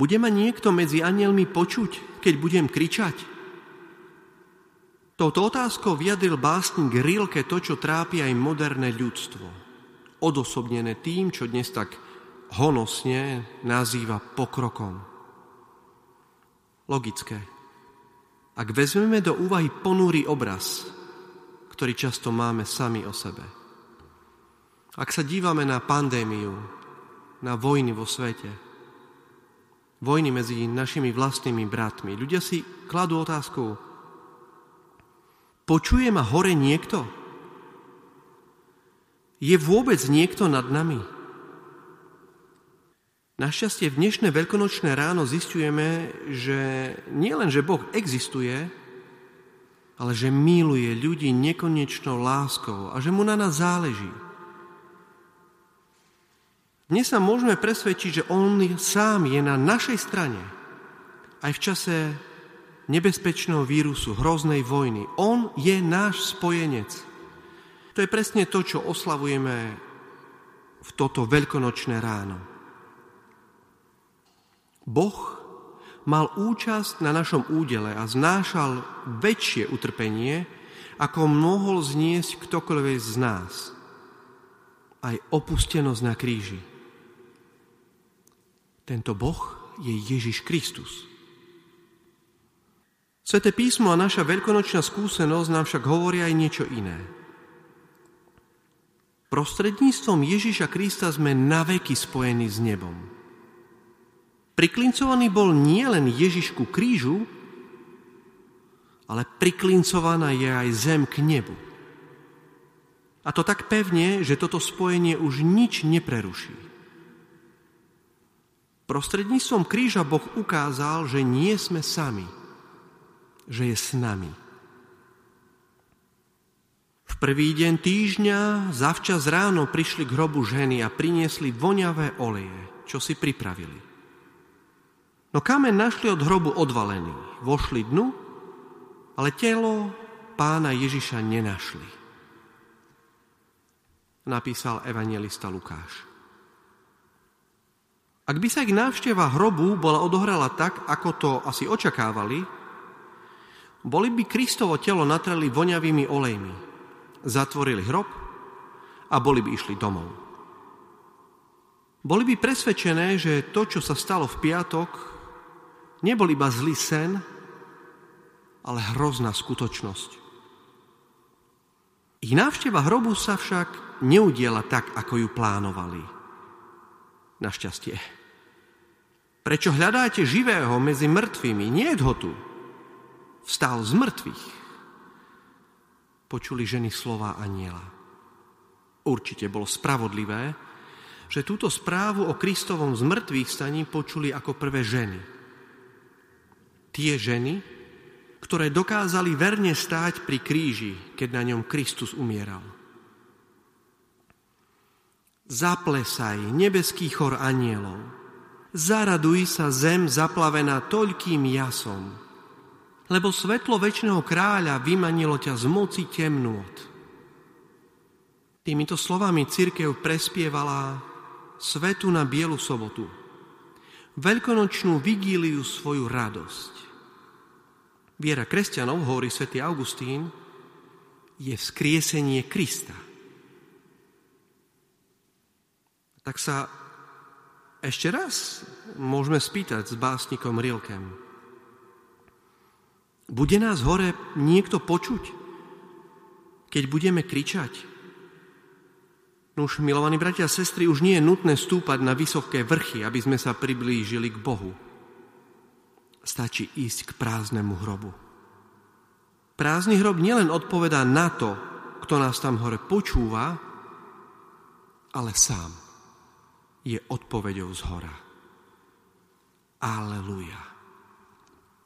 Bude ma niekto medzi anielmi počuť, keď budem kričať? Touto otázkou vyjadril básnik Rilke to, čo trápi aj moderné ľudstvo. Odosobnené tým, čo dnes tak honosne nazýva pokrokom. Logické. Ak vezmeme do úvahy ponúry obraz, ktorý často máme sami o sebe, ak sa dívame na pandémiu, na vojny vo svete, vojny medzi našimi vlastnými bratmi, ľudia si kladú otázku, počuje ma hore niekto? Je vôbec niekto nad nami? Našťastie v dnešné veľkonočné ráno zistujeme, že nielen, že Boh existuje, ale že miluje ľudí nekonečnou láskou a že mu na nás záleží. Dnes sa môžeme presvedčiť, že On sám je na našej strane. Aj v čase nebezpečného vírusu, hroznej vojny. On je náš spojenec. To je presne to, čo oslavujeme v toto veľkonočné ráno. Boh mal účasť na našom údele a znášal väčšie utrpenie, ako mohol zniesť ktokoľvek z nás. Aj opustenosť na kríži. Tento Boh je Ježiš Kristus. Sveté písmo a naša veľkonočná skúsenosť nám však hovoria aj niečo iné. Prostredníctvom Ježiša Krista sme naveky spojení s nebom. Priklincovaný bol nielen Ježiš ku krížu, ale priklincovaná je aj zem k nebu. A to tak pevne, že toto spojenie už nič nepreruší. Prostredníctvom kríža Boh ukázal, že nie sme sami, že je s nami. V prvý deň týždňa zavčas ráno prišli k hrobu ženy a priniesli voňavé oleje, čo si pripravili. No kamen našli od hrobu odvalený. Vošli dnu, ale telo pána Ježiša nenašli. Napísal evangelista Lukáš. Ak by sa ich návšteva hrobu bola odohrala tak, ako to asi očakávali, boli by Kristovo telo natreli voňavými olejmi, zatvorili hrob a boli by išli domov. Boli by presvedčené, že to, čo sa stalo v piatok, nebol iba zlý sen, ale hrozná skutočnosť. Ich návšteva hrobu sa však neudiela tak, ako ju plánovali. Našťastie. Prečo hľadáte živého medzi mŕtvými? Nie ho tu. Vstal z mŕtvych. Počuli ženy slova aniela. Určite bolo spravodlivé, že túto správu o Kristovom zmrtvých staní počuli ako prvé ženy tie ženy, ktoré dokázali verne stáť pri kríži, keď na ňom Kristus umieral. Zaplesaj, nebeský chor anielov, zaraduj sa zem zaplavená toľkým jasom, lebo svetlo väčšného kráľa vymanilo ťa z moci temnôt. Týmito slovami církev prespievala svetu na Bielu sobotu, veľkonočnú vigíliu svoju radosť. Viera kresťanov, hovorí svätý Augustín, je vzkriesenie Krista. Tak sa ešte raz môžeme spýtať s básnikom Rilkem. Bude nás hore niekto počuť, keď budeme kričať? No milovaní bratia a sestry, už nie je nutné stúpať na vysoké vrchy, aby sme sa priblížili k Bohu stačí ísť k prázdnemu hrobu. Prázdny hrob nielen odpovedá na to, kto nás tam hore počúva, ale sám je odpovedou z hora. Aleluja.